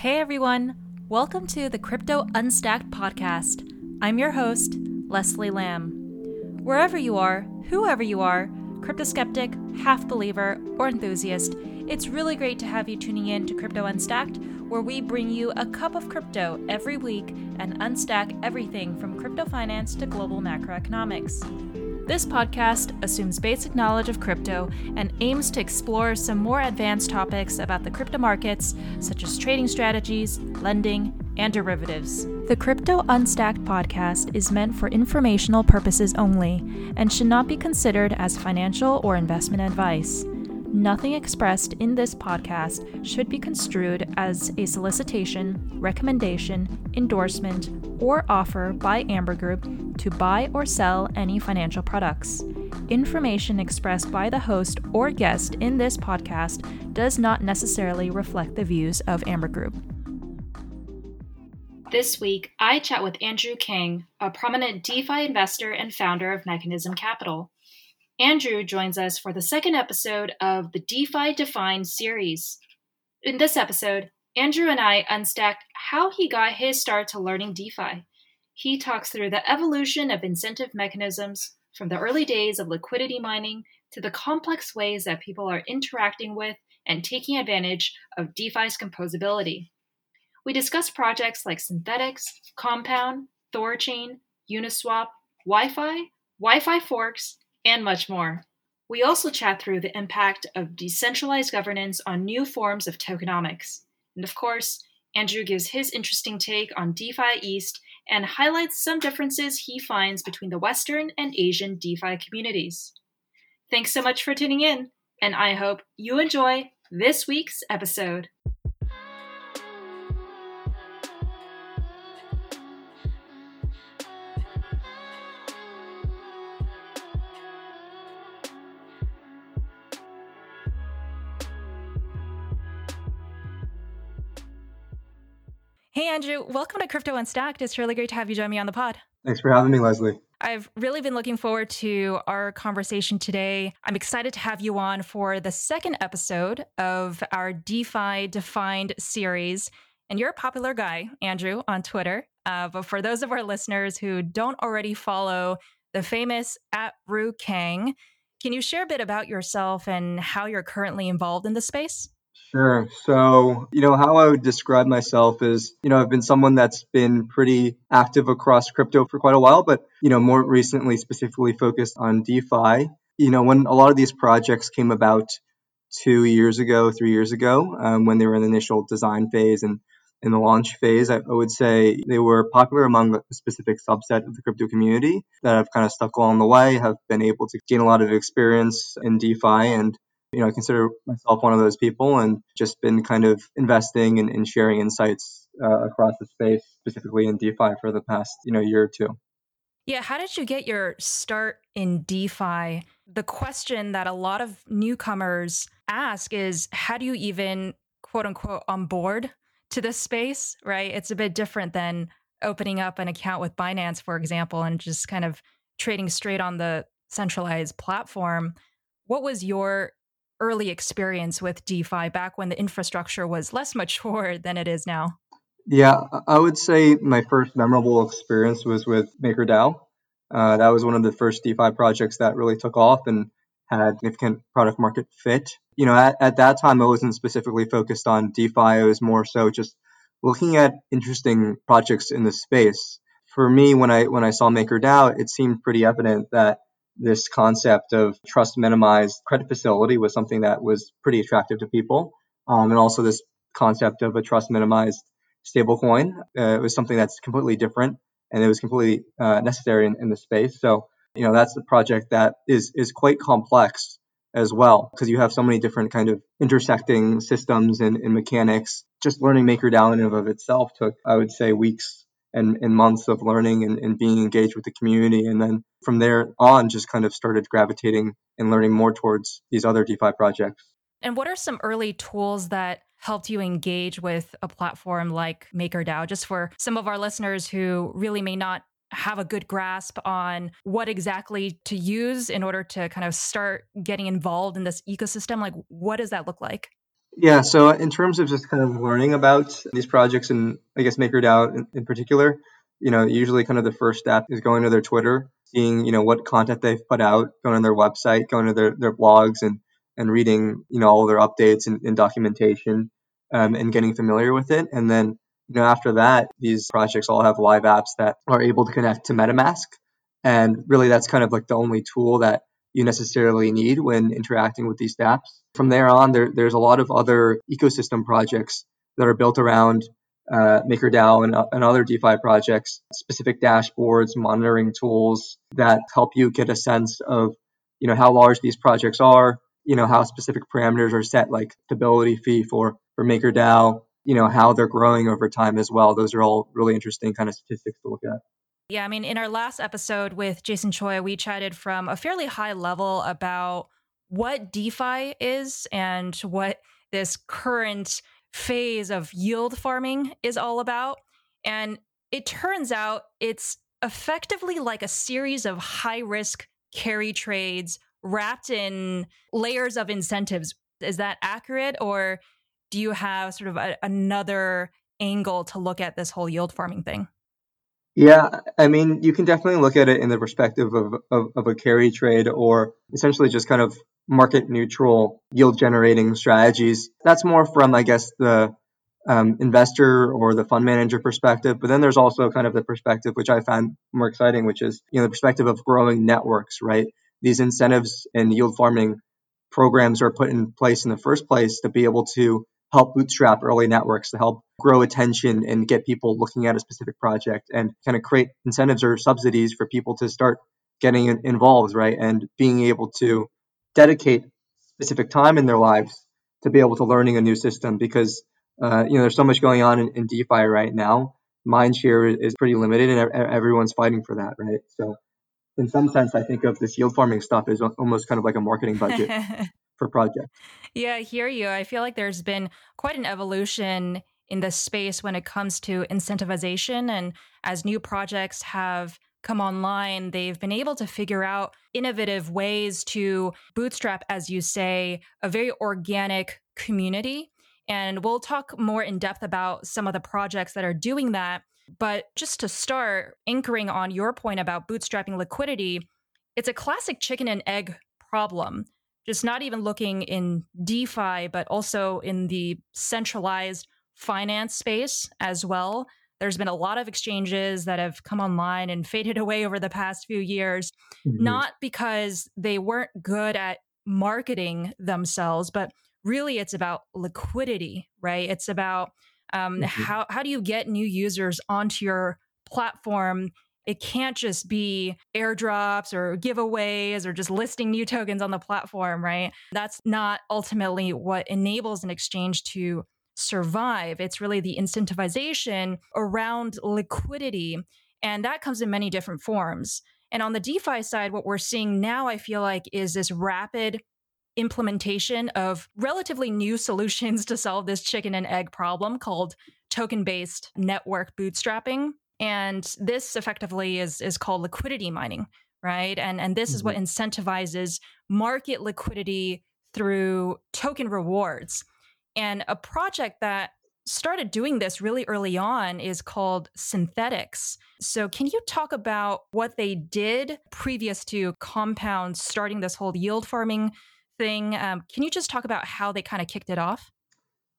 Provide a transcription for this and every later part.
Hey everyone, welcome to the Crypto Unstacked podcast. I'm your host, Leslie Lamb. Wherever you are, whoever you are, crypto skeptic, half believer, or enthusiast, it's really great to have you tuning in to Crypto Unstacked, where we bring you a cup of crypto every week and unstack everything from crypto finance to global macroeconomics. This podcast assumes basic knowledge of crypto and aims to explore some more advanced topics about the crypto markets, such as trading strategies, lending, and derivatives. The Crypto Unstacked podcast is meant for informational purposes only and should not be considered as financial or investment advice. Nothing expressed in this podcast should be construed as a solicitation, recommendation, endorsement, or offer by Amber Group to buy or sell any financial products. Information expressed by the host or guest in this podcast does not necessarily reflect the views of Amber Group. This week, I chat with Andrew Kang, a prominent DeFi investor and founder of Mechanism Capital. Andrew joins us for the second episode of the DeFi Defined series. In this episode, Andrew and I unstack how he got his start to learning DeFi. He talks through the evolution of incentive mechanisms from the early days of liquidity mining to the complex ways that people are interacting with and taking advantage of DeFi's composability. We discuss projects like Synthetix, Compound, Thorchain, Uniswap, YFI, YFI forks, and much more. We also chat through the impact of decentralized governance on new forms of tokenomics. And of course, Andrew gives his interesting take on DeFi East and highlights some differences he finds between the Western and Asian DeFi communities. Thanks so much for tuning in, and I hope you enjoy this week's episode. Hey, Andrew, welcome to Crypto Unstacked. It's really great to have you join me on the pod. Thanks for having me, Leslie. I've really been looking forward to our conversation today. I'm excited to have you on for the second episode of our DeFi Defined series. And you're a popular guy, Andrew, on Twitter. Uh, but for those of our listeners who don't already follow the famous at Rewkang, can you share a bit about yourself and how you're currently involved in the space? Sure. So, you know, how I would describe myself is, you know, I've been someone that's been pretty active across crypto for quite a while, but, you know, more recently specifically focused on DeFi. You know, when a lot of these projects came about two years ago, three years ago, um, when they were in the initial design phase and in the launch phase, I, I would say they were popular among a specific subset of the crypto community that have kind of stuck along the way, have been able to gain a lot of experience in DeFi and you know, I consider myself one of those people and just been kind of investing and, and sharing insights uh, across the space, specifically in DeFi for the past, you know, year or two. Yeah, how did you get your start in DeFi? The question that a lot of newcomers ask is how do you even quote unquote on board to this space, right? It's a bit different than opening up an account with Binance, for example, and just kind of trading straight on the centralized platform. What was your early experience with DeFi back when the infrastructure was less mature than it is now? Yeah, I would say my first memorable experience was with MakerDAO. Uh, that was one of the first DeFi projects that really took off and had significant product market fit. You know, at, at that time, I wasn't specifically focused on DeFi. It was more so just looking at interesting projects in the space. For me, when I when I saw MakerDAO, it seemed pretty evident that this concept of trust minimized credit facility was something that was pretty attractive to people. Um, and also this concept of a trust minimized stablecoin uh, was something that's completely different and it was completely uh, necessary in, in the space. So, you know, that's the project that is, is quite complex as well because you have so many different kind of intersecting systems and, and mechanics. Just learning MakerDAO in and of itself took, I would say, weeks and, and months of learning and, and being engaged with the community. And then from there on, just kind of started gravitating and learning more towards these other DeFi projects. And what are some early tools that helped you engage with a platform like MakerDAO? Just for some of our listeners who really may not have a good grasp on what exactly to use in order to kind of start getting involved in this ecosystem, like what does that look like? Yeah, so in terms of just kind of learning about these projects and I guess MakerDAO in, in particular, you know, usually kind of the first step is going to their Twitter, seeing, you know, what content they've put out, going to their website, going to their, their blogs and, and reading, you know, all their updates and, and documentation um, and getting familiar with it. And then, you know, after that, these projects all have live apps that are able to connect to MetaMask. And really that's kind of like the only tool that you necessarily need when interacting with these dApps. From there on, there, there's a lot of other ecosystem projects that are built around uh, MakerDAO and, and other DeFi projects, specific dashboards, monitoring tools that help you get a sense of, you know, how large these projects are, you know, how specific parameters are set, like stability fee for, for MakerDAO, you know, how they're growing over time as well. Those are all really interesting kind of statistics to look at. Yeah, I mean, in our last episode with Jason Choi, we chatted from a fairly high level about what DeFi is and what this current phase of yield farming is all about. And it turns out it's effectively like a series of high risk carry trades wrapped in layers of incentives. Is that accurate? Or do you have sort of a, another angle to look at this whole yield farming thing? Yeah, I mean, you can definitely look at it in the perspective of, of, of, a carry trade or essentially just kind of market neutral yield generating strategies. That's more from, I guess, the um, investor or the fund manager perspective. But then there's also kind of the perspective, which I find more exciting, which is, you know, the perspective of growing networks, right? These incentives and yield farming programs are put in place in the first place to be able to help bootstrap early networks to help grow attention and get people looking at a specific project and kind of create incentives or subsidies for people to start getting involved, right? And being able to dedicate specific time in their lives to be able to learning a new system because, uh, you know, there's so much going on in, in DeFi right now. Mindshare is pretty limited and everyone's fighting for that, right? So in some sense, I think of this yield farming stuff as almost kind of like a marketing budget. for projects. Yeah, I hear you. I feel like there's been quite an evolution in the space when it comes to incentivization. And as new projects have come online, they've been able to figure out innovative ways to bootstrap, as you say, a very organic community. And we'll talk more in depth about some of the projects that are doing that. But just to start, anchoring on your point about bootstrapping liquidity, it's a classic chicken and egg problem just not even looking in DeFi, but also in the centralized finance space as well. There's been a lot of exchanges that have come online and faded away over the past few years, mm-hmm. not because they weren't good at marketing themselves, but really it's about liquidity, right? It's about um, mm-hmm. how how do you get new users onto your platform it can't just be airdrops or giveaways or just listing new tokens on the platform, right? That's not ultimately what enables an exchange to survive. It's really the incentivization around liquidity. And that comes in many different forms. And on the DeFi side, what we're seeing now, I feel like, is this rapid implementation of relatively new solutions to solve this chicken and egg problem called token based network bootstrapping. And this effectively is is called liquidity mining, right? And and this mm-hmm. is what mm-hmm. incentivizes market liquidity through token rewards. And a project that started doing this really early on is called Synthetix. So, can you talk about what they did previous to Compound starting this whole yield farming thing? Um, can you just talk about how they kind of kicked it off?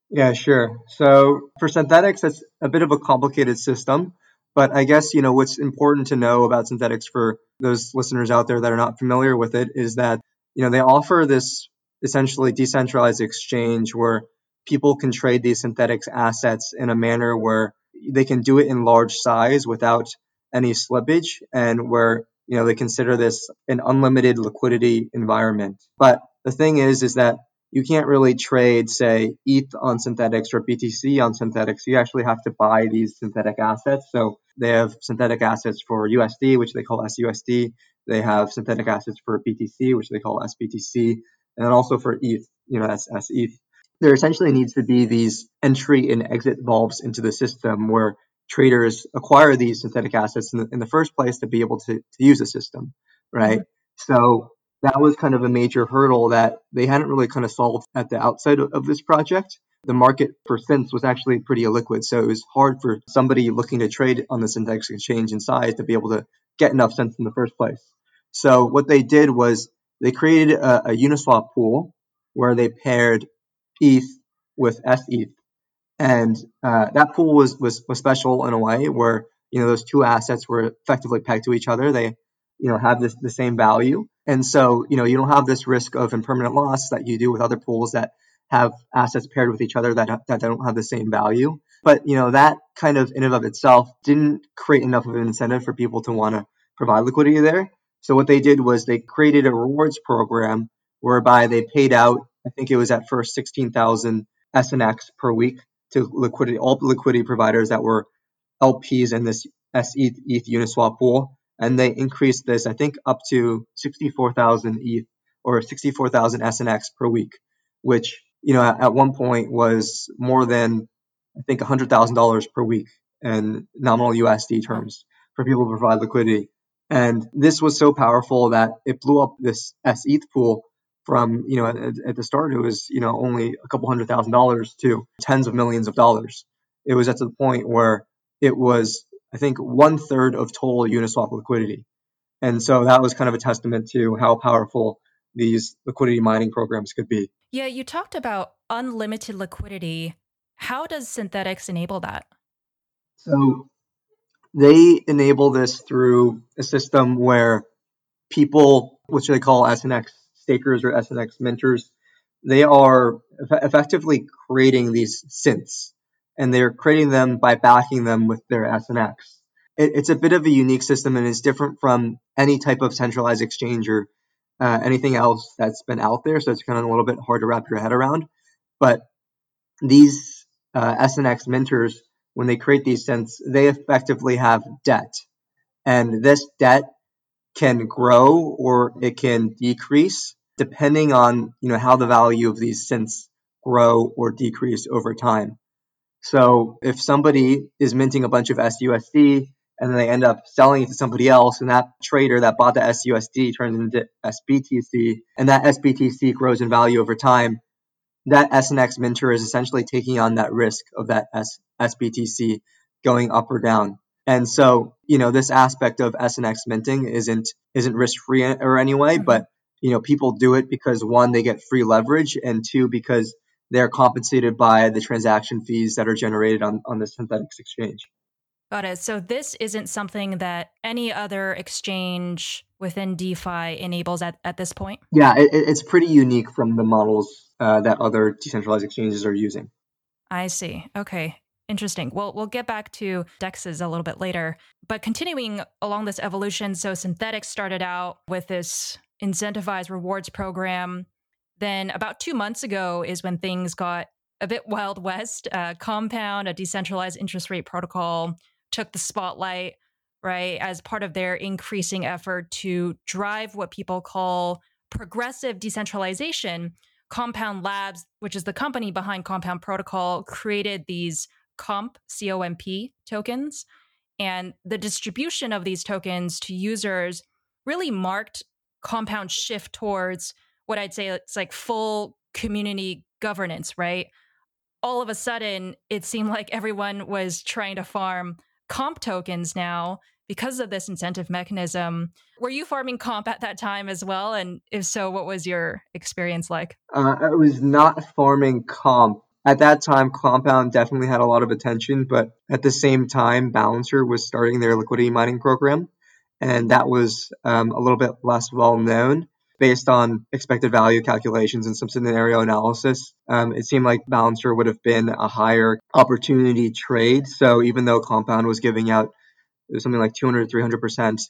Yeah, sure. So, for Synthetix, it's a bit of a complicated system. But I guess, you know, what's important to know about Synthetix for those listeners out there that are not familiar with it is that, you know, they offer this essentially decentralized exchange where people can trade these synthetics assets in a manner where they can do it in large size without any slippage and where, you know, they consider this an unlimited liquidity environment. But the thing is, is that you can't really trade, say, ETH on Synthetix or BTC on Synthetix. You actually have to buy these synthetic assets. So they have synthetic assets for USD, which they call SUSD. They have synthetic assets for BTC, which they call SBTC, and then also for ETH, you know, that's SETH. There essentially needs to be these entry and exit valves into the system where traders acquire these synthetic assets in the, in the first place to be able to, to use the system, right? Mm-hmm. So that was kind of a major hurdle that they hadn't really kind of solved at the outside of this project. The market for synths was actually pretty illiquid, so it was hard for somebody looking to trade on the synthetic exchange in size to be able to get enough synths in the first place. So what they did was they created a, a Uniswap pool where they paired ETH with SETH, and uh, that pool was, was was special in a way where you know those two assets were effectively pegged to each other. They you know have this the same value, and so you know you don't have this risk of impermanent loss that you do with other pools that have assets paired with each other that that don't have the same value. But you know that kind of in and of itself didn't create enough of an incentive for people to want to provide liquidity there. So what they did was they created a rewards program whereby they paid out, I think it was at first 16,000 SNX per week to liquidity, all liquidity providers that were LPs in this ETH Uniswap pool. And they increased this, I think, up to 64,000 ETH or 64,000 SNX per week, which, you know, at, one point was more than, I think, $100,000 per week in nominal USD terms for people to provide liquidity. And this was so powerful that it blew up this SETH pool from, you know, at, at the start, it was, you know, only a couple hundred thousand dollars to tens of millions of dollars. It was at the point where it was, I think, one third of total Uniswap liquidity. And so that was kind of a testament to how powerful these liquidity mining programs could be. Yeah, you talked about unlimited liquidity. How does Synthetix enable that? So they enable this through a system where people, which they call SNX stakers or SNX minters, they are effectively creating these synths and they're creating them by backing them with their SNX. It, it's a bit of a unique system and it's different from any type of centralized exchange or uh, anything else that's been out there. So it's kind of a little bit hard to wrap your head around. But these uh, SNX minters when they create these synths, they effectively have debt. And this debt can grow or it can decrease depending on you know how the value of these synths grow or decrease over time. So if somebody is minting a bunch of SUSD and then they end up selling it to somebody else, and that trader that bought the SUSD turns into SBTC, and that SBTC grows in value over time, that SNX minter is essentially taking on that risk of that S- SBTC going up or down. And so, you know, this aspect of SNX minting isn't isn't risk free or anyway, mm-hmm. but you know, people do it because one, they get free leverage, and two, because they're compensated by the transaction fees that are generated on, on the Synthetix exchange. Got it. So this isn't something that any other exchange within DeFi enables at, at this point? Yeah, it, it's pretty unique from the models uh, that other decentralized exchanges are using. I see. Okay. Interesting. Well, we'll get back to dexes a little bit later. But continuing along this evolution, so Synthetix started out with this incentivized rewards program. Then, about two months ago, is when things got a bit wild west. Uh, Compound, a decentralized interest rate protocol, took the spotlight, right, as part of their increasing effort to drive what people call progressive decentralization. Compound Labs, which is the company behind Compound Protocol, created these COMP, COMP tokens. And the distribution of these tokens to users really marked Compound shift towards what I'd say it's like full community governance, right? All of a sudden, it seemed like everyone was trying to farm comp tokens now because of this incentive mechanism. Were you farming comp at that time as well? And if so, what was your experience like? Uh, I was not farming comp. At that time, Compound definitely had a lot of attention, but at the same time, Balancer was starting their liquidity mining program, and that was um, a little bit less well known based on expected value calculations and some scenario analysis, um, it seemed like Balancer would have been a higher opportunity trade. So even though Compound was giving out something like 200 300%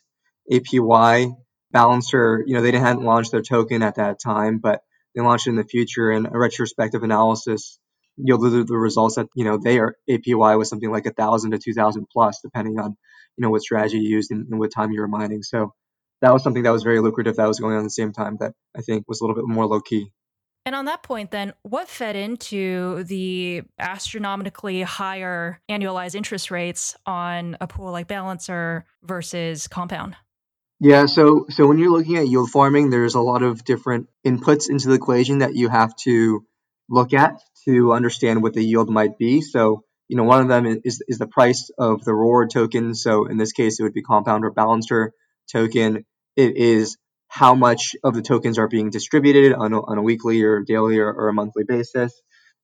APY, Balancer, you know, they hadn't launched their token at that time, but they launched it in the future. And a retrospective analysis yielded the results that you know their APY was something like thousand to two thousand plus, depending on you know what strategy you used and, and what time you were mining. So that was something that was very lucrative that was going on at the same time that I think was a little bit more low key. And on that point, then, what fed into the astronomically higher annualized interest rates on a pool like Balancer versus Compound? Yeah, so so when you're looking at yield farming, there's a lot of different inputs into the equation that you have to look at to understand what the yield might be. So, you know, one of them is is the price of the reward token. So in this case, it would be compound or balancer token. It is how much of the tokens are being distributed on a, on a weekly or daily or, or a monthly basis.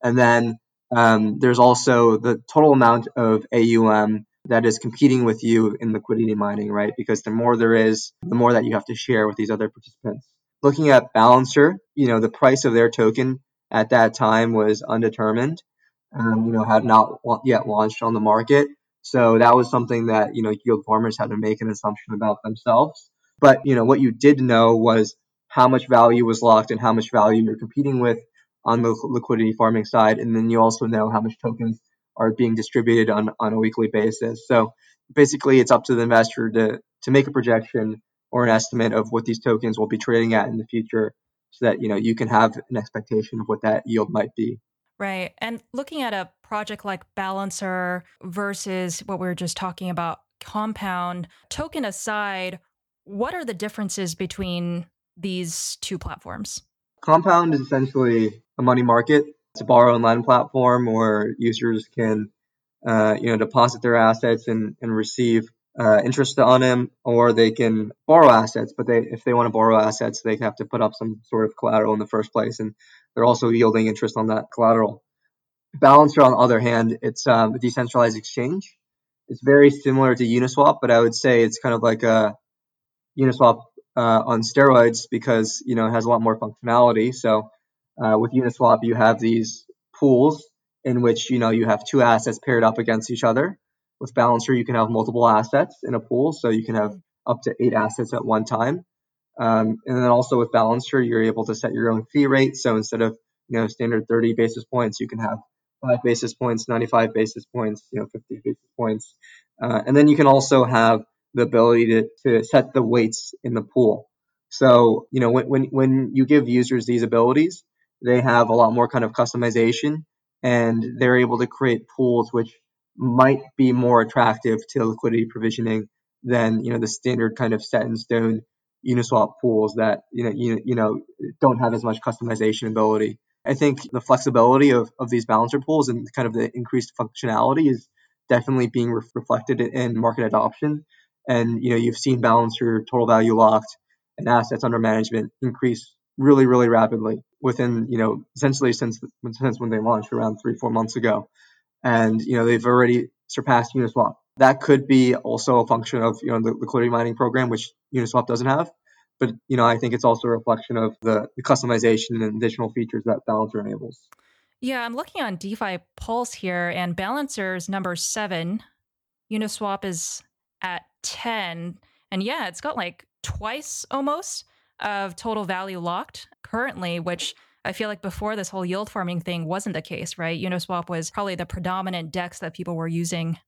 And then um, there's also the total amount of AUM that is competing with you in liquidity mining, right? Because the more there is, the more that you have to share with these other participants. Looking at Balancer, you know, the price of their token at that time was undetermined, um, you know, had not yet launched on the market. So that was something that, you know, yield farmers had to make an assumption about themselves. But, you know, what you did know was how much value was locked and how much value you're competing with on the liquidity farming side. And then you also know how much tokens are being distributed on, on a weekly basis. So basically, it's up to the investor to, to make a projection or an estimate of what these tokens will be trading at in the future so that you know you can have an expectation of what that yield might be. Right. And looking at a project like Balancer versus what we were just talking about, Compound, token aside, what are the differences between these two platforms? Compound is essentially a money market. It's a borrow and lend platform where users can, uh, you know, deposit their assets and, and receive uh, interest on them, or they can borrow assets. But they, if they want to borrow assets, they have to put up some sort of collateral in the first place, and they're also yielding interest on that collateral. Balancer, on the other hand, it's um, a decentralized exchange. It's very similar to Uniswap, but I would say it's kind of like a Uniswap uh, on steroids because you know it has a lot more functionality. So uh, with Uniswap, you have these pools in which you know you have two assets paired up against each other. With Balancer, you can have multiple assets in a pool, so you can have up to eight assets at one time. Um, and then also with Balancer, you're able to set your own fee rate. So instead of you know standard 30 basis points, you can have five basis points, 95 basis points, you know 50 basis points, uh, and then you can also have the ability to, to set the weights in the pool. So, you know, when, when, when you give users these abilities, they have a lot more kind of customization and they're able to create pools which might be more attractive to liquidity provisioning than, you know, the standard kind of set in stone Uniswap pools that, you know, you, you know, don't have as much customization ability. I think the flexibility of, of these balancer pools and kind of the increased functionality is definitely being re- reflected in market adoption and you know you've seen balancer total value locked and assets under management increase really really rapidly within you know essentially since since when they launched around three four months ago. And you know they've already surpassed uniswap. That could be also a function of you know the liquidity mining program which uniswap doesn't have. But you know i think it's also a reflection of the, the customization and additional features that balancer enables. Yeah i'm looking on defi pulse here and balancer's number seven uniswap is at 10. And yeah, it's got like twice almost of total value locked currently, which I feel like before this whole yield farming thing wasn't the case, right? Uniswap was probably the predominant DEX that people were using.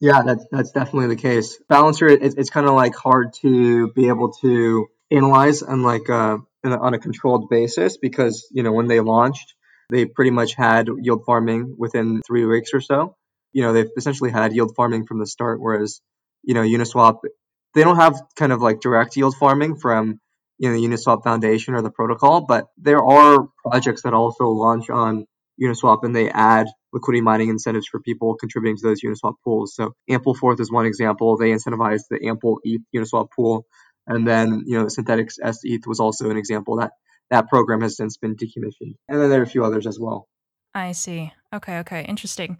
Yeah, that's that's definitely the case. Balancer, it, it's kind of like hard to be able to analyze on like uh, a, on a controlled basis because you know when they launched, they pretty much had yield farming within three weeks or so. You know, they've essentially had yield farming from the start, whereas you know, Uniswap, they don't have kind of like direct yield farming from, you know, the Uniswap Foundation or the protocol, but there are projects that also launch on Uniswap and they add liquidity mining incentives for people contributing to those Uniswap pools. So Ampleforth is one example. They incentivize the Ample ETH Uniswap pool. And then, you know, Synthetix S ETH was also an example that that program has since been decommissioned. And then there are a few others as well. I see. Okay, okay. Interesting.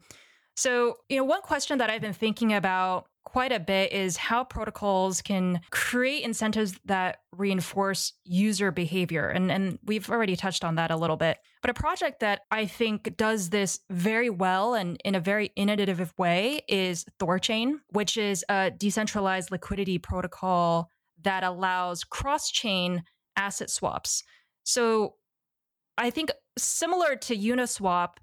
So, you know, one question that I've been thinking about quite a bit is how protocols can create incentives that reinforce user behavior. And, and we've already touched on that a little bit. But a project that I think does this very well and in a very innovative way is Thorchain, which is a decentralized liquidity protocol that allows cross chain asset swaps. So I think similar to Uniswap,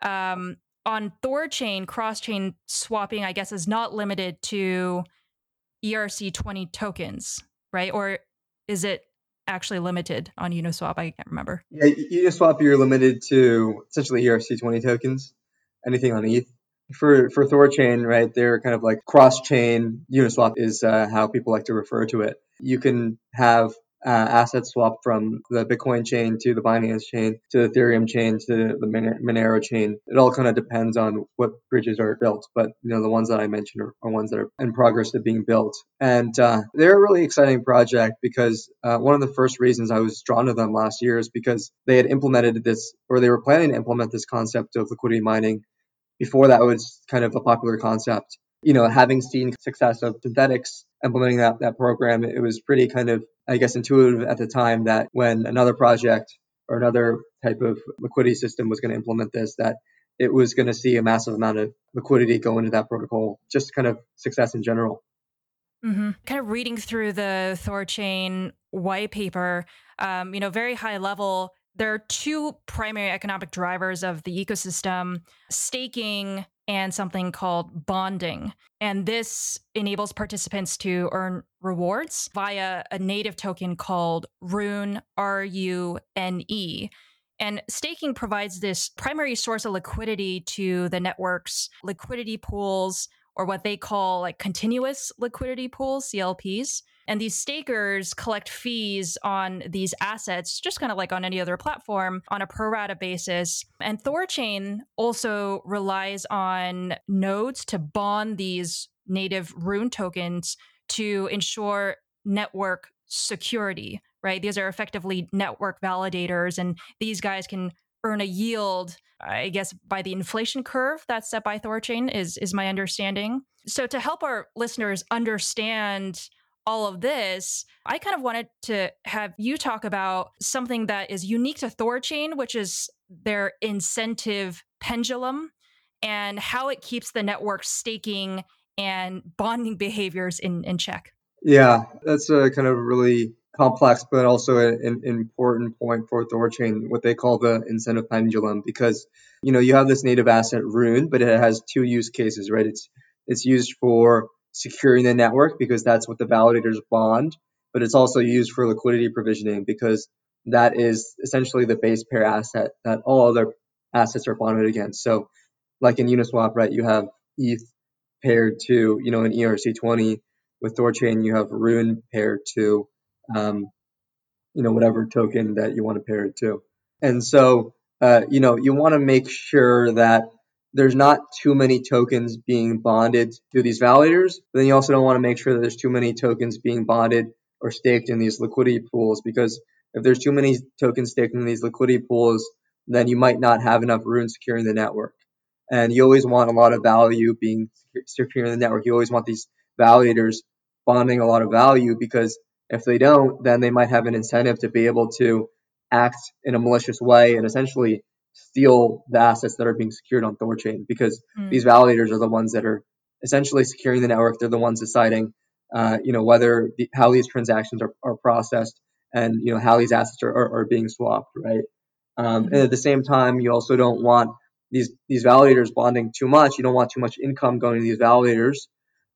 um, on Thorchain, cross chain swapping, I guess, is not limited to ERC20 tokens, right? Or is it actually limited on Uniswap? I can't remember. Yeah, Uniswap, you're limited to essentially ERC20 tokens, anything on ETH. For for Thorchain, right, they're kind of like cross chain. Uniswap is uh, how people like to refer to it. you can have uh, assets swap from the Bitcoin chain to the Binance chain to the Ethereum chain to the Monero chain. It all kind of depends on what bridges are built, but you know the ones that I mentioned are, are ones that are in progress of being built, and uh, they're a really exciting project because uh, one of the first reasons I was drawn to them last year is because they had implemented this, or they were planning to implement this concept of liquidity mining. Before that was kind of a popular concept you know, having seen success of Synthetix implementing that, that program, it was pretty kind of, I guess, intuitive at the time that when another project or another type of liquidity system was going to implement this, that it was going to see a massive amount of liquidity go into that protocol, just kind of success in general. Mm-hmm. Kind of reading through the Thorchain white paper, um, you know, very high level. There are two primary economic drivers of the ecosystem staking and something called bonding. And this enables participants to earn rewards via a native token called Rune, R U N E. And staking provides this primary source of liquidity to the network's liquidity pools, or what they call like continuous liquidity pools, CLPs. And these stakers collect fees on these assets, just kind of like on any other platform, on a pro rata basis. And Thorchain also relies on nodes to bond these native Rune tokens to ensure network security, right? These are effectively network validators, and these guys can earn a yield I guess by the inflation curve that's set by Thorchain is is my understanding. So to help our listeners understand all of this, I kind of wanted to have you talk about something that is unique to Thorchain, which is their incentive pendulum and how it keeps the network staking and bonding behaviors in, in check. Yeah, that's a kind of really complex, but also an, an important point for Thorchain, what they call the incentive pendulum, because you know you have this native asset Rune, but it has two use cases, right? It's it's used for securing the network because that's what the validators bond, but it's also used for liquidity provisioning because that is essentially the base pair asset that all other assets are bonded against. So, like in Uniswap, right, you have ETH paired to, you know, an ERC20. With Thorchain, you have Rune paired to, um, you know, whatever token that you want to pair it to. And so, uh, you know, you want to make sure that there's not too many tokens being bonded to these validators. But then you also don't want to make sure that there's too many tokens being bonded or staked in these liquidity pools because if there's too many tokens staked in these liquidity pools, then you might not have enough Rune securing the network. And you always want a lot of value being securing the network. You always want these validators bonding a lot of value because if they don't, then they might have an incentive to be able to act in a malicious way and essentially steal the assets that are being secured on Thorchain because mm. these validators are the ones that are essentially securing the network. They're the ones deciding, uh, you know, whether the, how these transactions are, are processed and you know how these assets are, are, are being swapped, right? Um, and at the same time, you also don't want these these validators bonding too much. You don't want too much income going to these validators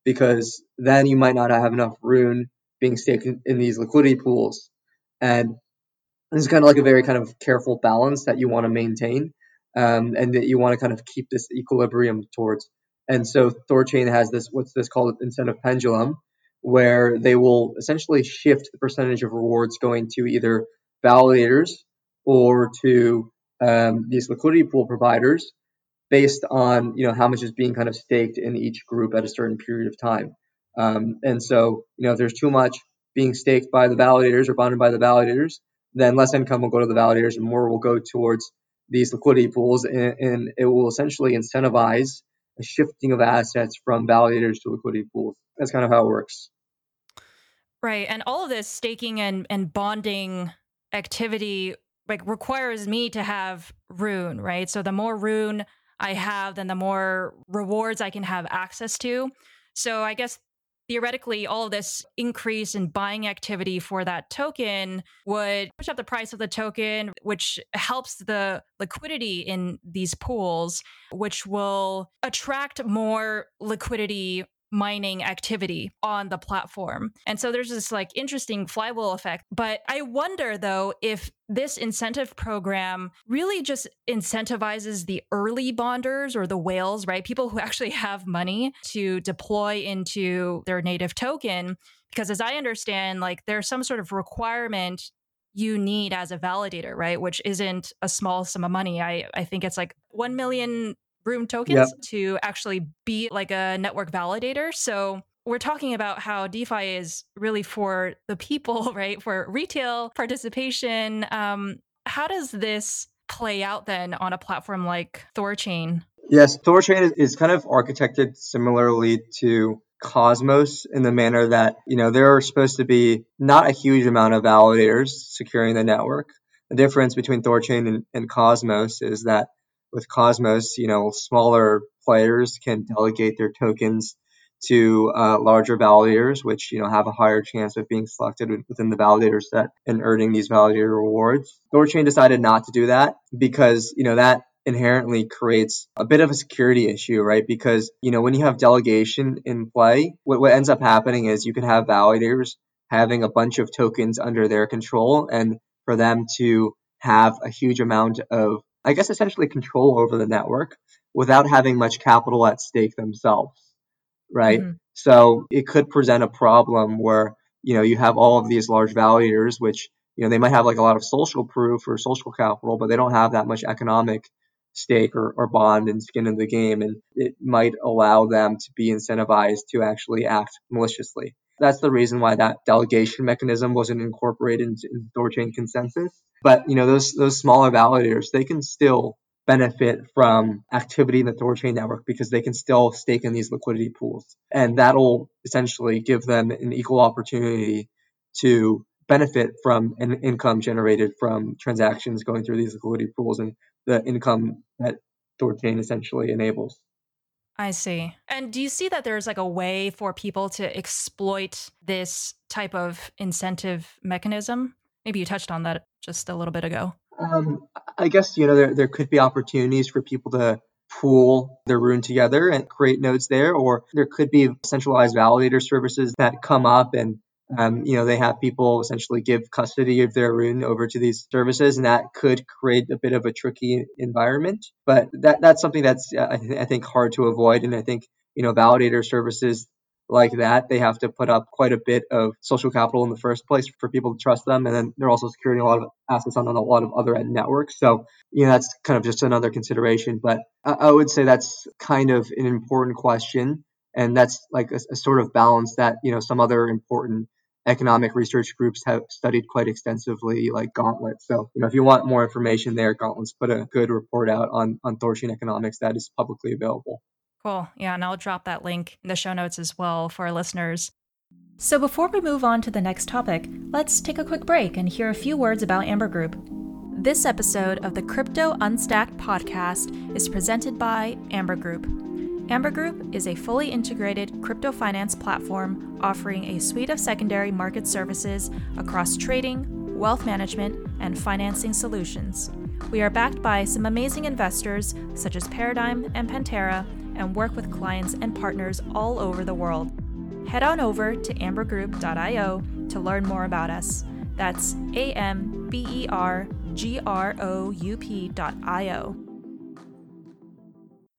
because then you might not have enough Rune being staked in, in these liquidity pools. And this is kind of like a very kind of careful balance that you want to maintain um, and that you want to kind of keep this equilibrium towards. And so Thorchain has this what's this called incentive pendulum, where they will essentially shift the percentage of rewards going to either validators or to um, these liquidity pool providers based on you know how much is being kind of staked in each group at a certain period of time. Um, and so you know if there's too much being staked by the validators or bonded by the validators, then less income will go to the validators and more will go towards these liquidity pools. And, and it will essentially incentivize a shifting of assets from validators to liquidity pools. That's kind of how it works. Right. And all of this staking and, and bonding activity like requires me to have rune, right? So the more rune I have, then the more rewards I can have access to. So I guess theoretically all of this increase in buying activity for that token would push up the price of the token which helps the liquidity in these pools which will attract more liquidity mining activity on the platform. And so there's this like interesting flywheel effect. But I wonder though if this incentive program really just incentivizes the early bonders or the whales, right? People who actually have money to deploy into their native token Because as I understand, like there's some sort of requirement you need as a validator, right? Which isn't a small sum of money. I, I think it's like 1 million Rune tokens yep. to actually be like a network validator. So we're talking about how DeFi is really for the people, right? For retail participation. Um, how does this play out then on a platform like Thorchain? Yes, Thorchain is, is kind of architected similarly to Cosmos in the manner that, you know, there are supposed to be not a huge amount of validators securing the network. The difference between Thorchain and, and Cosmos is that with Cosmos, you know, smaller players can delegate their tokens to uh, larger validators, which you know have a higher chance of being selected within the validator set and earning these validator rewards. Thorchain decided not to do that because you know that inherently creates a bit of a security issue, right? Because you know when you have delegation in play, what, what ends up happening is you can have validators having a bunch of tokens under their control, and for them to have a huge amount of, I guess, essentially control over the network without having much capital at stake themselves right? Mm-hmm. So it could present a problem where, you know, you have all of these large validators, which, you know, they might have like a lot of social proof or social capital, but they don't have that much economic stake or, or bond and skin in the game. And it might allow them to be incentivized to actually act maliciously. That's the reason why that delegation mechanism wasn't incorporated into the Thorchain consensus. But you know, those those smaller validators, they can still benefit from activity in the Thorchain network because they can still stake in these liquidity pools. And that'll essentially give them an equal opportunity to benefit from an income generated from transactions going through these liquidity pools and the income that Thorchain essentially enables. I see. And do you see that there's like a way for people to exploit this type of incentive mechanism? Maybe you touched on that just a little bit ago. Um, I guess you know there there could be opportunities for people to pool their rune together and create nodes there, or there could be centralized validator services that come up and um, you know they have people essentially give custody of their rune over to these services, and that could create a bit of a tricky environment. But that that's something that's uh, I, th- I think hard to avoid, and I think you know validator services like that, they have to put up quite a bit of social capital in the first place for people to trust them. And then they're also securing a lot of assets on, on a lot of other networks. So, you know, that's kind of just another consideration. But I, I would say that's kind of an important question. And that's like a, a sort of balance that, you know, some other important economic research groups have studied quite extensively, like Gauntlet. So, you know, if you want more information there, Gauntlet's put a good report out on, on Thorchain economics that is publicly available. Cool. Yeah, and I'll drop that link in the show notes as well for our listeners. So before we move on to the next topic, let's take a quick break and hear a few words about Amber Group. This episode of the Crypto Unstacked podcast is presented by Amber Group. Amber Group is a fully integrated crypto finance platform offering a suite of secondary market services across trading, wealth management, and financing solutions. We are backed by some amazing investors such as Paradigm and Pantera and work with clients and partners all over the world. Head on over to ambergroup.io to learn more about us. That's A M B E R G R O U P.io.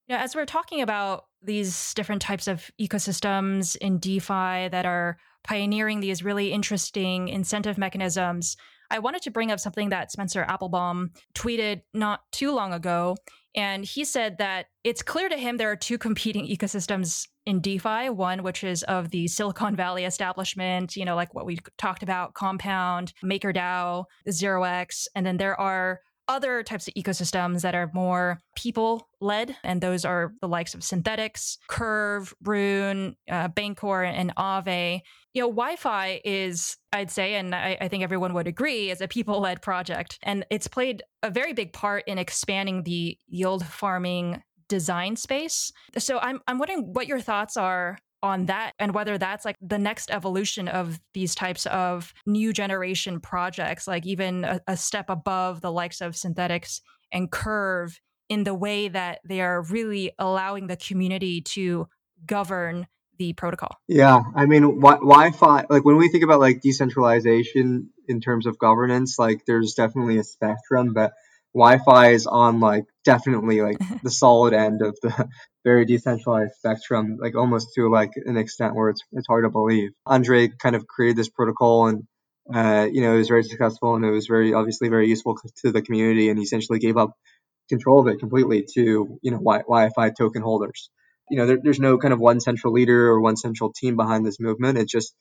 Now, as we're talking about these different types of ecosystems in DeFi that are pioneering these really interesting incentive mechanisms, I wanted to bring up something that Spencer Applebaum tweeted not too long ago. And he said that it's clear to him there are two competing ecosystems in DeFi. One, which is of the Silicon Valley establishment, you know, like what we talked about, Compound, MakerDAO, 0x. And then there are other types of ecosystems that are more people led, and those are the likes of Synthetix, Curve, Rune, uh, Bancor, and Aave. You know, YFI is, I'd say, and I, I think everyone would agree, is a people led project. And it's played a very big part in expanding the yield farming design space. So I'm, I'm wondering what your thoughts are on that and whether that's like the next evolution of these types of new generation projects, like even a, a step above the likes of Synthetix and Curve in the way that they are really allowing the community to govern the protocol. Yeah, I mean, wi- YFI, like when we think about like decentralization in terms of governance, like there's definitely a spectrum, but YFI is on like definitely like the solid end of the very decentralized spectrum, like almost to like an extent where it's it's hard to believe. Andre kind of created this protocol and uh, you know, it was very successful and it was very obviously very useful to the community and he essentially gave up control of it completely to, you know, YFI token holders. You know, there, there's no kind of one central leader or one central team behind this movement. It's just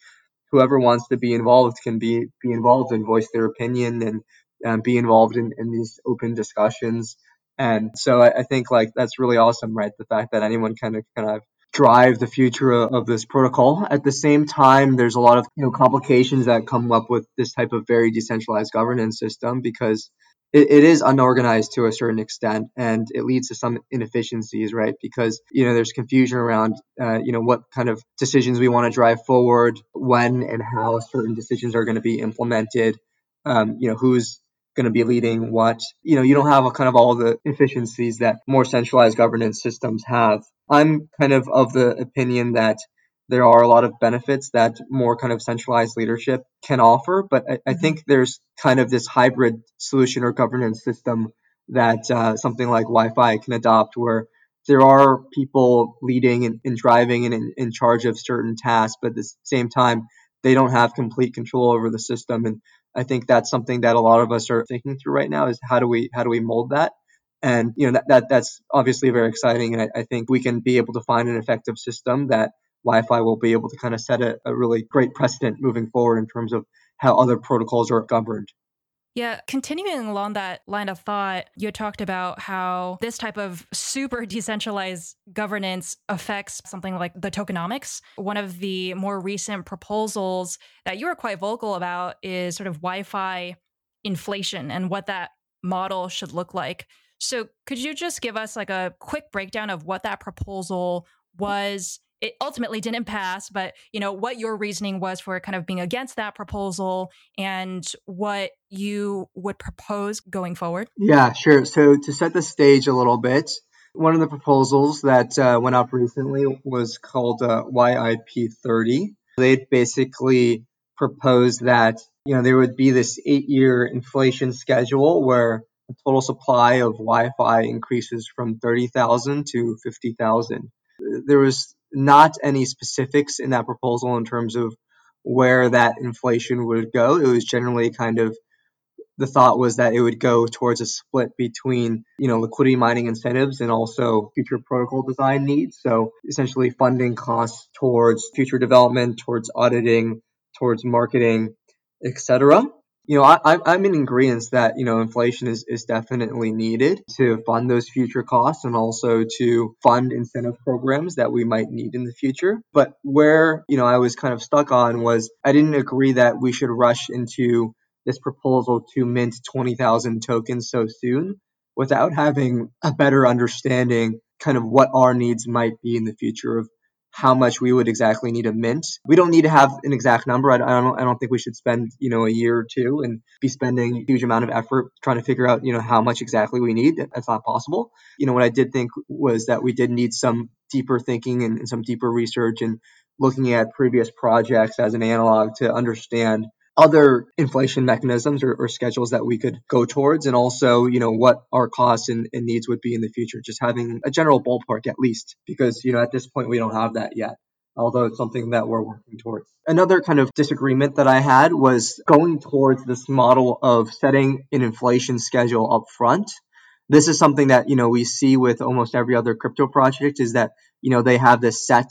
whoever wants to be involved can be be involved and voice their opinion and um, be involved in, in these open discussions. And so I, I, think like that's really awesome, right? The fact that anyone kind of kind of drive the future of this protocol. At the same time, there's a lot of you know complications that come up with this type of very decentralized governance system because it, it is unorganized to a certain extent and it leads to some inefficiencies right because you know there's confusion around uh, you know what kind of decisions we want to drive forward when and how certain decisions are going to be implemented um, you know who's going to be leading what you know you don't have a kind of all the efficiencies that more centralized governance systems have i'm kind of of the opinion that there are a lot of benefits that more kind of centralized leadership can offer. But I, I mm-hmm. think there's kind of this hybrid solution or governance system that uh, something like YFI can adopt, where there are people leading and, and driving and in, in, charge of certain tasks, but at the same time, they don't have complete control over the system. And I think that's something that a lot of us are thinking through right now: is how do we how do we mold that? And you know that, that that's obviously very exciting, and I, I think we can be able to find an effective system that YFI will be able to kind of set a, a really great precedent moving forward in terms of how other protocols are governed. Yeah, continuing along that line of thought, you talked about how this type of super decentralized governance affects something like the tokenomics. One of the more recent proposals that you were quite vocal about is sort of YFI inflation and what that model should look like. So, could you just give us like a quick breakdown of what that proposal was it ultimately didn't pass but you know what your reasoning was for kind of being against that proposal and what you would propose going forward? Yeah sure. So to set the stage a little bit one of the proposals that uh, went up recently was called uh, YIP 30 they basically proposed that you know there would be this eight year inflation schedule where the total supply of YFI increases from 30000 to 50000 there was not any specifics in that proposal in terms of where that inflation would go. It was generally kind of the thought was that it would go towards a split between, you know, liquidity mining incentives and also future protocol design needs. So essentially funding costs towards future development, towards auditing, towards marketing, etc you know, I, I'm in agreement that, you know, inflation is, is definitely needed to fund those future costs and also to fund incentive programs that we might need in the future. But where, you know, I was kind of stuck on was I didn't agree that we should rush into this proposal to mint 20,000 tokens so soon without having a better understanding kind of what our needs might be in the future of how much we would exactly need to mint. We don't need to have an exact number. I, I, don't. I don't think we should spend you know a year or two and be spending a huge amount of effort trying to figure out you know how much exactly we need. That's not possible. You know what I did think was that we did need some deeper thinking and, and some deeper research and looking at previous projects as an analog to understand other inflation mechanisms or, or, schedules that we could go towards and also you know what our costs and, and, needs would be in the future just having a general ballpark at least because you know at this point we don't have that yet although it's something that we're working towards. Another kind of disagreement that i had was going towards this model of setting an inflation schedule up front this is something that you know we see with almost every other crypto project is that you know they have this set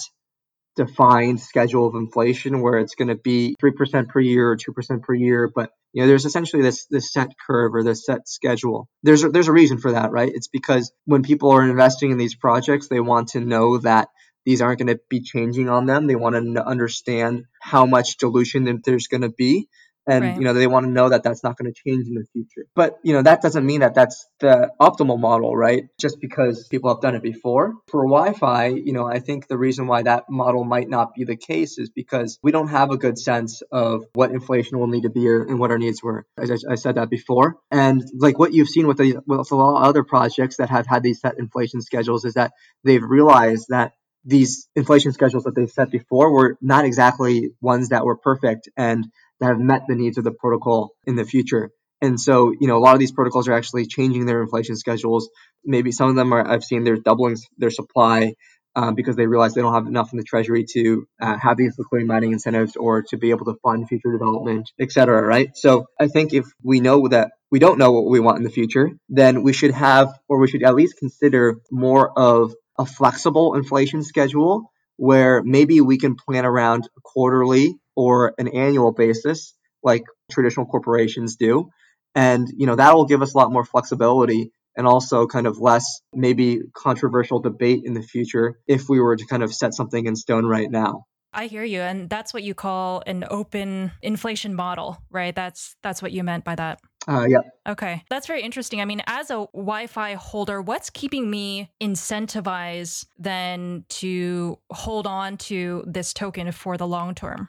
defined schedule of inflation where it's going to be 3% per year or 2% per year but you know there's essentially this this set curve or this set schedule. There's a, there's a reason for that right? It's because when people are investing in these projects they want to know that these aren't going to be changing on them. They want to understand how much dilution there's going to be and right. you know they want to know that that's not going to change in the future. But you know that doesn't mean that that's the optimal model right? Just because people have done it before. For YFI you know i think the reason why that model might not be the case is because we don't have a good sense of what inflation will need to be and what our needs were. I, I said that before. And like what you've seen with, the, with a lot of other projects that have had these set inflation schedules is that they've realized that these inflation schedules that they've set before were not exactly ones that were perfect. And that have met the needs of the protocol in the future. And so, you know, a lot of these protocols are actually changing their inflation schedules. Maybe some of them are, I've seen they're doubling their supply um, because they realize they don't have enough in the treasury to uh, have these liquidity mining incentives or to be able to fund future development, et cetera, right? So I think if we know that we don't know what we want in the future, then we should have, or we should at least consider more of a flexible inflation schedule where maybe we can plan around quarterly or an annual basis like traditional corporations do and you know that will give us a lot more flexibility and also kind of less maybe controversial debate in the future if we were to kind of set something in stone right now I hear you and that's what you call an open inflation model right that's that's what you meant by that uh, yeah. Okay. That's very interesting. I mean, as a YFI holder, what's keeping me incentivized then to hold on to this token for the long term?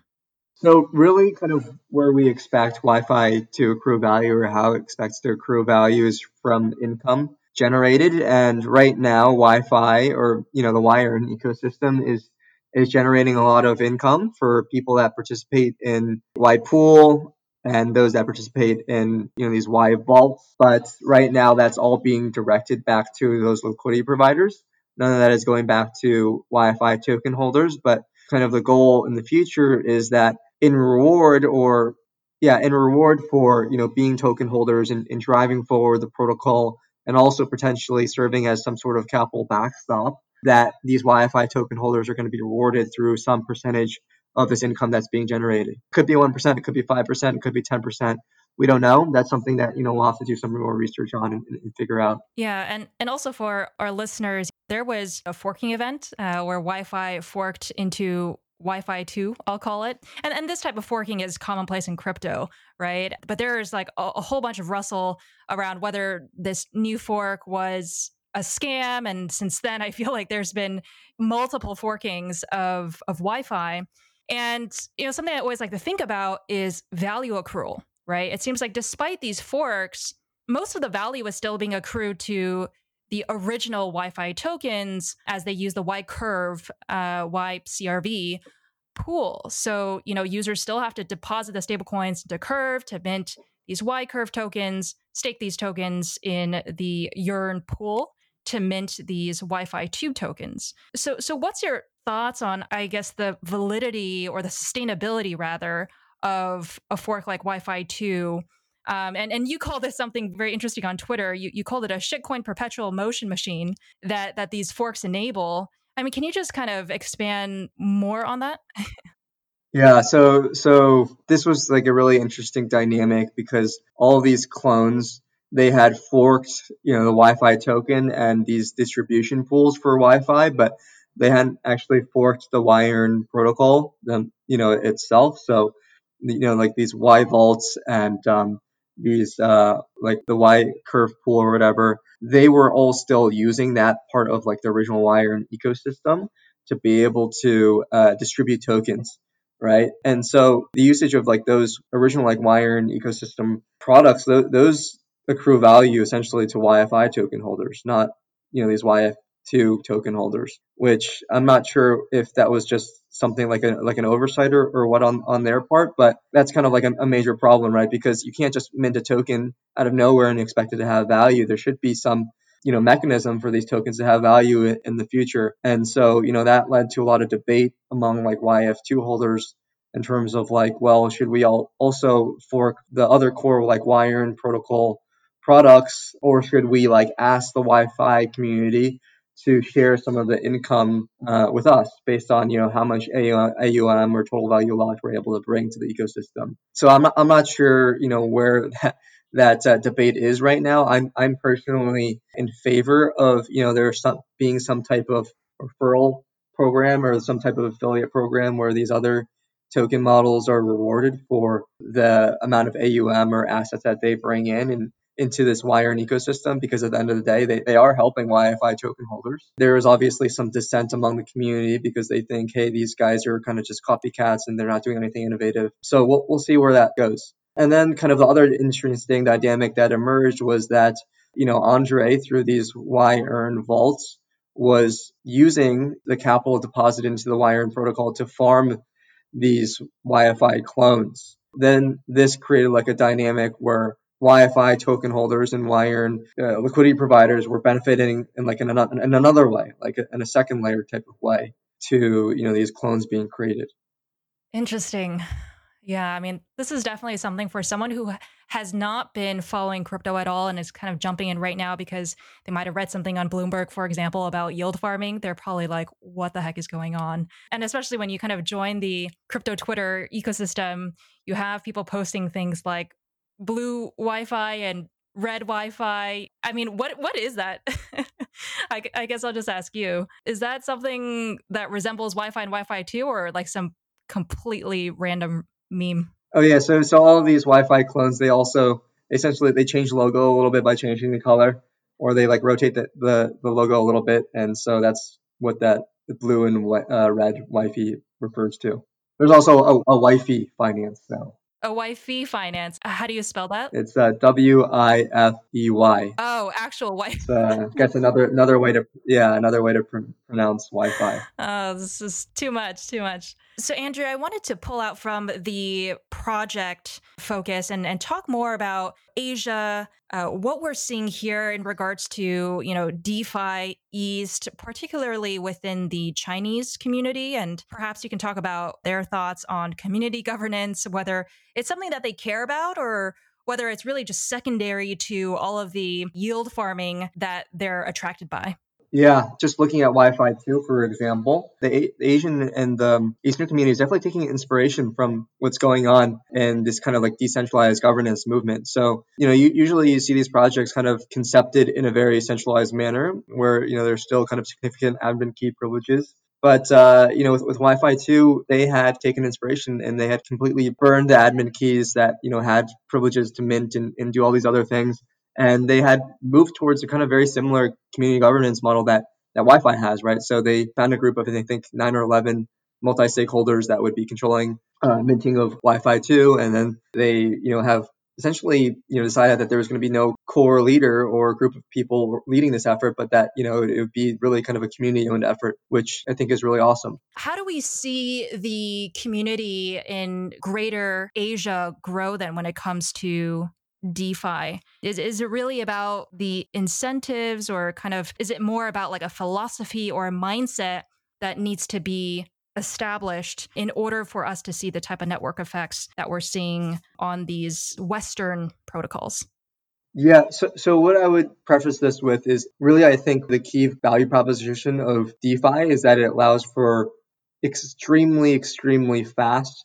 So, really, kind of where we expect YFI to accrue value or how it expects to accrue value is from income generated. And right now, YFI or, you know, the Yearn ecosystem is is generating a lot of income for people that participate in YPool and those that participate in you know these Y vaults. But right now, that's all being directed back to those liquidity providers. None of that is going back to YFI token holders. But kind of the goal in the future is that in reward or yeah, in reward for you know being token holders and, and driving forward the protocol and also potentially serving as some sort of capital backstop, that these YFI token holders are going to be rewarded through some percentage of this income that's being generated. Could be 1%, it could be 5%, it could be 10%. We don't know. That's something that, you know, we'll have to do some more research on and, and figure out. Yeah. And, and also for our listeners, there was a forking event uh, where YFI forked into YFI 2, I'll call it. And and this type of forking is commonplace in crypto, right? But there's like a, a, whole bunch of rustle around whether this new fork was a scam and since then I feel like there's been multiple forkings of of YFI. And you know, something I always like to think about is value accrual, right? It seems like despite these forks, most of the value is still being accrued to the original YFI tokens as they use the Y curve, uh, Y CRV pool. So, you know, users still have to deposit the stablecoins into Curve to mint these Y curve tokens, stake these tokens in the Yearn pool to mint these YFI 2 tokens. So so what's your thoughts on I guess the validity or the sustainability rather of a fork like YFI 2? Um, and, and you call this something very interesting on Twitter. You, you called it a shitcoin perpetual motion machine that that these forks enable. I mean, can you just kind of expand more on that? Yeah, so so this was like a really interesting dynamic because all these clones they had forked, you know, the YFI token and these distribution pools for YFI, but they hadn't actually forked the Yearn protocol, them, you know, itself. So, you know, like these Y vaults and um, these uh, like the Y curve pool or whatever, they were all still using that part of like the original Wire ecosystem to be able to uh, distribute tokens right? And so the usage of like those original like Wire ecosystem products, th- those accrue value essentially to YFI token holders, not you know these YF2 token holders. Which I'm not sure if that was just something like a like an oversight or, or what on on their part, but that's kind of like a, a major problem, right? Because you can't just mint a token out of nowhere and expect it to have value. There should be some you know mechanism for these tokens to have value in, the future. And so you know that led to a lot of debate among like YF2 holders in terms of like, well, should we all also fork the other core like Yearn protocol products, or should we like ask the YFI community to share some of the income uh, with us based on you know how much AUM or total value locked we're able to bring to the ecosystem. So I'm not, I'm not sure you know where that that uh, debate is right now. I'm I'm personally in favor of you know there some, being some type of referral program or some type of affiliate program where these other token models are rewarded for the amount of AUM or assets that they bring in and into this Yearn ecosystem because at the end of the day, they, they are helping YFI token holders. There is obviously some dissent among the community because they think, hey, these guys are kind of just copycats and they're not doing anything innovative. So we'll, we'll see where that goes. And then kind of the other interesting dynamic that emerged was that, you know, Andre through these Yearn vaults was using the capital deposit into the Yearn protocol to farm these YFI clones. Then this created like a dynamic where YFI token holders and Yearn uh, liquidity providers were benefiting in like in, an, in another way, like in a second layer type of way to you know these clones being created. Interesting. Yeah, I mean, this is definitely something for someone who has not been following crypto at all and is kind of jumping in right now because they might have read something on Bloomberg, for example, about yield farming. They're probably like, what the heck is going on? And especially when you kind of join the crypto Twitter ecosystem, you have people posting things like blue YFI and red YFI. I mean, what what is that? I, I, guess I'll just ask you: Is that something that resembles YFI and YFI two, or like some completely random meme. Oh yeah, so so all of these YFI clones, they also essentially they change logo a little bit by changing the color, or they like rotate the the, the logo a little bit, and so that's what that blue and uh, red YFI refers to. There's also a, a Wi-Fi finance now. A Wi-Fi finance. Uh, how do you spell that? It's uh, W I F E Y. Oh, actual Wi. Uh, guess another another way to yeah another way to pr- pronounce YFI. Oh, this is too much, too much. So, Andrew, I wanted to pull out from the project focus and, and talk more about Asia, uh, what we're seeing here in regards to, you know, DeFi East, particularly within the Chinese community. And perhaps you can talk about their thoughts on community governance, whether it's something that they care about or whether it's really just secondary to all of the yield farming that they're attracted by. Yeah, just looking at YFI too, for example, the, A- Asian and the Eastern community is definitely taking inspiration from what's going on in this kind of like decentralized governance movement. So, you know, you, usually you see these projects kind of concepted in a very centralized manner, where you know there's still kind of significant admin key privileges. But uh, you know, with, with YFI 2, they had taken inspiration and they had completely burned the admin keys that you know had privileges to mint and, and do all these other things and they had moved towards a kind of very similar community governance model that that YFI has, right? So they found a group of I think nine or eleven multi-stakeholders that would be controlling uh, minting of YFI 2, and then they you know have essentially you know decided that there was going to be no core leader or group of people leading this effort but that you know it would be really kind of a community owned effort which i think is really awesome how do we see the community in greater asia grow then when it comes to DeFi? Is is it really about the incentives or kind of is it more about like a philosophy or a mindset that needs to be established in order for us to see the type of network effects that we're seeing on these Western protocols? Yeah, so, so what I would preface this with is really, I think the key value proposition of DeFi is that it allows for extremely, extremely fast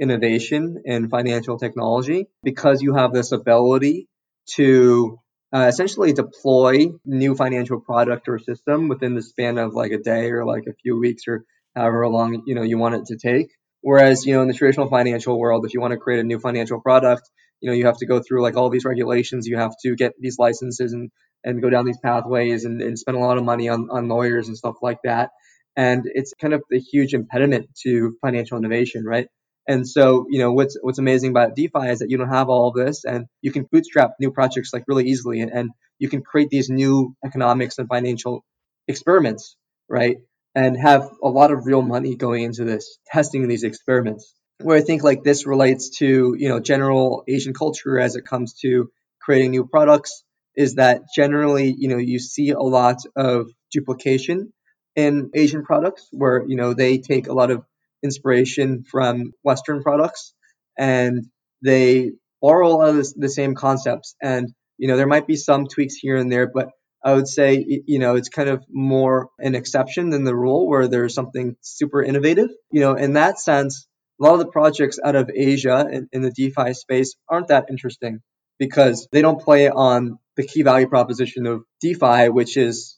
innovation in financial technology because you have this ability to uh, essentially deploy new financial product or system within the span of like a day or like a few weeks or however long you know you want it to take. Whereas you know in the traditional financial world if you want to create a new financial product you know you have to go through like all these regulations. You have to get these licenses and and go down these pathways and, and spend a lot of money on, on lawyers and stuff like that. And it's kind of the huge impediment to financial innovation right and so, you know, what's what's amazing about DeFi is that you don't have all of this, and you can bootstrap new projects like really easily, and, and you can create these new economics and financial experiments, right? And have a lot of real money going into this, testing these experiments. Where I think like this relates to you know general Asian culture as it comes to creating new products is that generally you know you see a lot of duplication in Asian products where you know they take a lot of inspiration from Western products, and they borrow a lot of this, the same concepts. And you know, there might be some tweaks here and there, but I would say you know it's kind of more an exception than the rule, where there's something super innovative. You know, in that sense, a lot of the projects out of Asia in, in the DeFi space aren't that interesting because they don't play on the key value proposition of DeFi, which is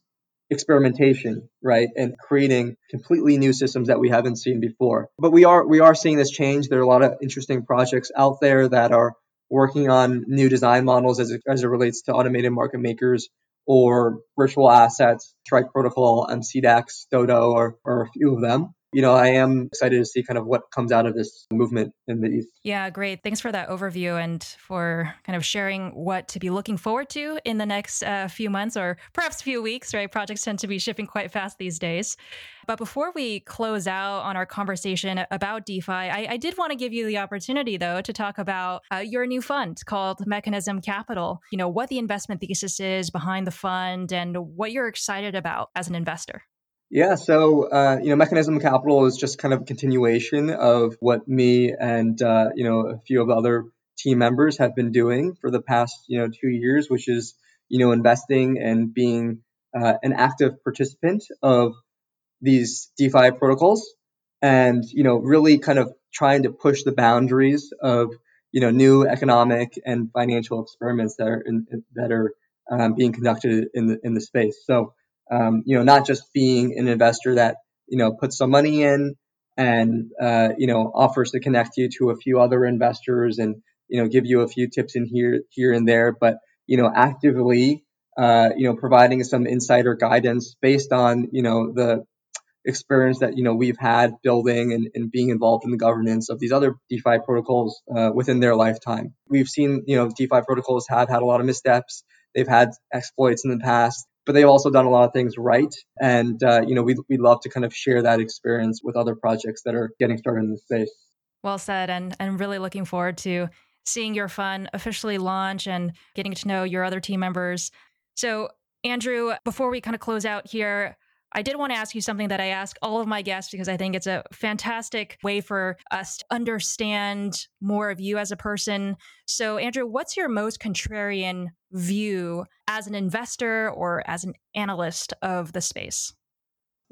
experimentation, right, and creating completely new systems that we haven't seen before. But we are we are seeing this change. There are a lot of interesting projects out there that are working on new design models as it, as it relates to automated market makers or virtual assets, Strike Protocol, MCDEX, Dodo, or, or a few of them. You know, I am excited to see kind of what comes out of this movement in the East. Yeah, great. Thanks for that overview and for kind of sharing what to be looking forward to in the next uh, few months or perhaps a few weeks, right? Projects tend to be shipping quite fast these days. But before we close out on our conversation about DeFi, I, I did want to give you the opportunity, though, to talk about uh, your new fund called Mechanism Capital. You know, what the investment thesis is behind the fund and what you're excited about as an investor. Yeah, so uh, you know, Mechanism Capital is just kind of a continuation of what me and uh, you know a few of the other team members have been doing for the past you know two years, which is you know investing and being uh, an active participant of these DeFi protocols and, you know, really kind of trying to push the boundaries of, you know, new economic and financial experiments that are in, that are um, being conducted in the in the space. So, um, you know, not just being an investor that you know puts some money in and uh, you know offers to connect you to a few other investors and you know give you a few tips in here here and there, but you know actively uh, you know providing some insider guidance based on you know the experience that you know we've had building and, and being involved in the governance of these other DeFi protocols uh, within their lifetime. We've seen you know DeFi protocols have had a lot of missteps. They've had exploits in the past, but they've also done a lot of things right. And uh, you know we we love to kind of share that experience with other projects that are getting started in the space. Well said, and and really looking forward to seeing your fund officially launch and getting to know your other team members. So Andrew, before we kind of close out here, I did want to ask you something that I ask all of my guests because I think it's a fantastic way for us to understand more of you as a person. So, Andrew, what's your most contrarian view as an investor or as an analyst of the space?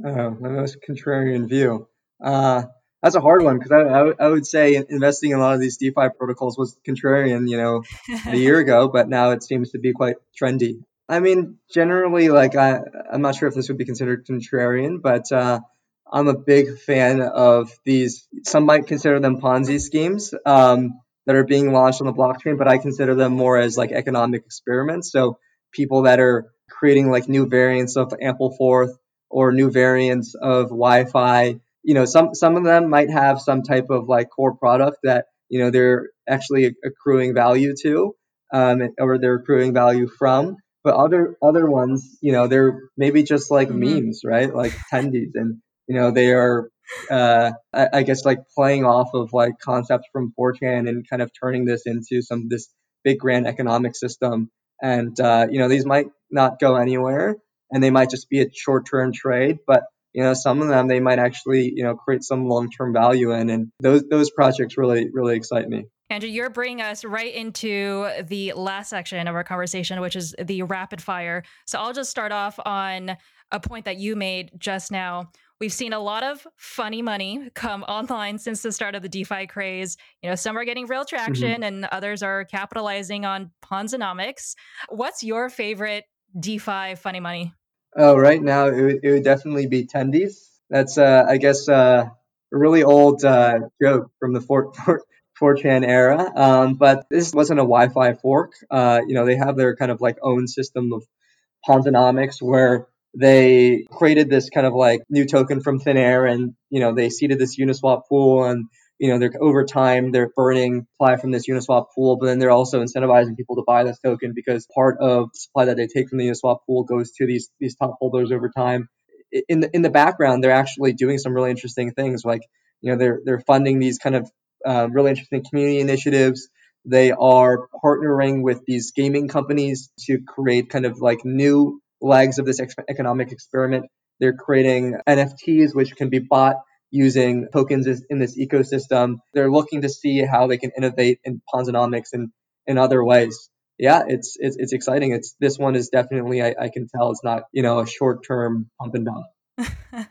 Uh, my most contrarian view. Uh, that's a hard one because I, I, I, would say investing in a lot of these DeFi protocols was contrarian, you know, a year ago, but now it seems to be quite trendy. I mean, generally, like I, I'm not sure if this would be considered contrarian, but uh, I'm a big fan of these. Some might consider them Ponzi schemes um, that are being launched on the blockchain, but I consider them more as like economic experiments. So people that are creating like new variants of Ampleforth or new variants of YFI. You know, some some of them might have some type of like core product that you know they're actually accruing value to, um, or they're accruing value from but other other ones, you know, they're maybe just like mm-hmm. memes, right? Like tendies, and you know, they are, uh, I, I, guess, like playing off of like concepts from 4chan and kind of turning this into some this big grand economic system. And uh, you know, these might not go anywhere, and they might just be a short-term trade, but you know, some of them they might actually, you know, create some long-term value in, and those those projects really really excite me. Andrew, you're bringing us right into the last section of our conversation, which is the rapid fire. So I'll just start off on a point that you made just now. We've seen a lot of funny money come online since the start of the DeFi craze. You know, some are getting real traction mm-hmm. and others are capitalizing on Ponzonomics. What's your favorite DeFi funny money? Oh, right now it would, it would definitely be Tendies. That's, uh, I guess, uh, a really old uh, joke from the Fort, Fort 4chan era. Um, but this wasn't a YFI fork. Uh, you know, they have their kind of like own system of Ponzonomics where they created this kind of like new token from thin air and, you know, they seeded this Uniswap pool and, you know, they're over time, they're burning supply from this Uniswap pool, but then they're also incentivizing people to buy this token because part of supply that they take from the Uniswap pool goes to these, these top holders over time. In the, in the background, they're actually doing some really interesting things like, you know, they're, they're funding these kind of um, really interesting community initiatives. They are partnering with these gaming companies to create kind of like new legs of this ex- economic experiment. They're creating NFTs, which can be bought using tokens in this ecosystem. They're looking to see how they can innovate in Ponzonomics and in other ways. Yeah, it's, it's it's exciting. It's this one is definitely I, I can tell it's not you know a short term pump and dump. I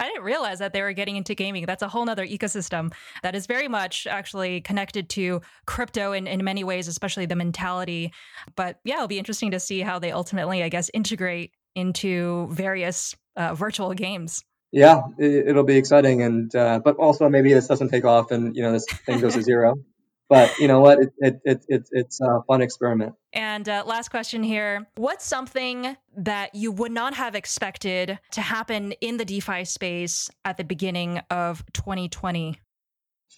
didn't realize that they were getting into gaming. That's a whole other ecosystem that is very much actually connected to crypto in, in many ways, especially the mentality. But yeah, it'll be interesting to see how they ultimately, I guess, integrate into various uh, virtual games. Yeah, it, will be exciting, and uh, but also maybe this doesn't take off, and you know this thing goes to zero. But you know what? It, it, it, it it's a fun experiment. And uh, last question here What's something that you would not have expected to happen in the DeFi space at the beginning of 2020?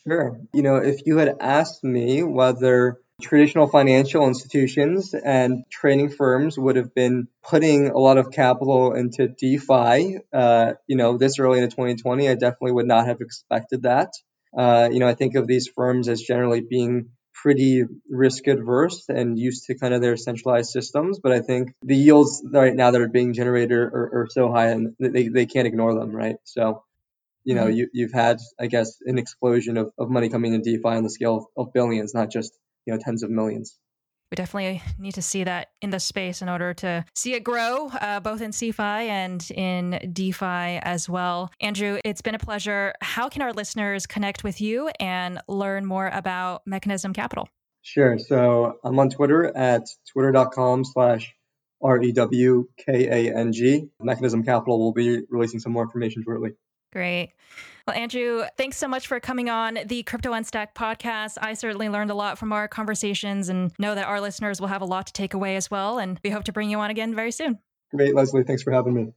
Sure. You know, if you had asked me whether traditional financial institutions and trading firms would have been putting a lot of capital into DeFi, uh, you know, this early in 2020, I definitely would not have expected that. Uh, you know, I think of these firms as generally being pretty risk adverse and used to kind of their centralized systems. But I think the yields right now that are being generated are, are so high and they, they can't ignore them, right? So, you know, mm-hmm. you, you've had, I guess, an explosion of, of money coming in DeFi on the scale of, of billions, not just, you know, tens of millions we definitely need to see that in the space in order to see it grow, uh, both in CeFi and in DeFi as well. Andrew, it's been a pleasure. How can our listeners connect with you and learn more about Mechanism Capital? Sure. So I'm on Twitter at twitter.com slash R-E-W-K-A-N-G. Mechanism Capital will be releasing some more information shortly. Great. Well, Andrew, thanks so much for coming on the Crypto Unstacked podcast. I certainly learned a lot from our conversations and know that our listeners will have a lot to take away as well. And we hope to bring you on again very soon. Great, Leslie. Thanks for having me.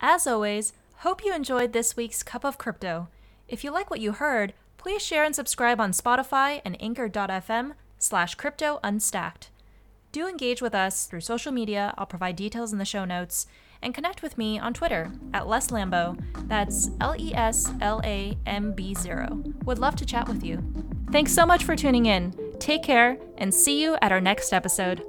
As always, hope you enjoyed this week's Cup of Crypto. If you like what you heard, please share and subscribe on Spotify and anchor.fm slash crypto unstacked. Do engage with us through social media. I'll provide details in the show notes and connect with me on Twitter at Les Lambo. That's L E S L A M B 0. Would love to chat with you. Thanks so much for tuning in. Take care and see you at our next episode.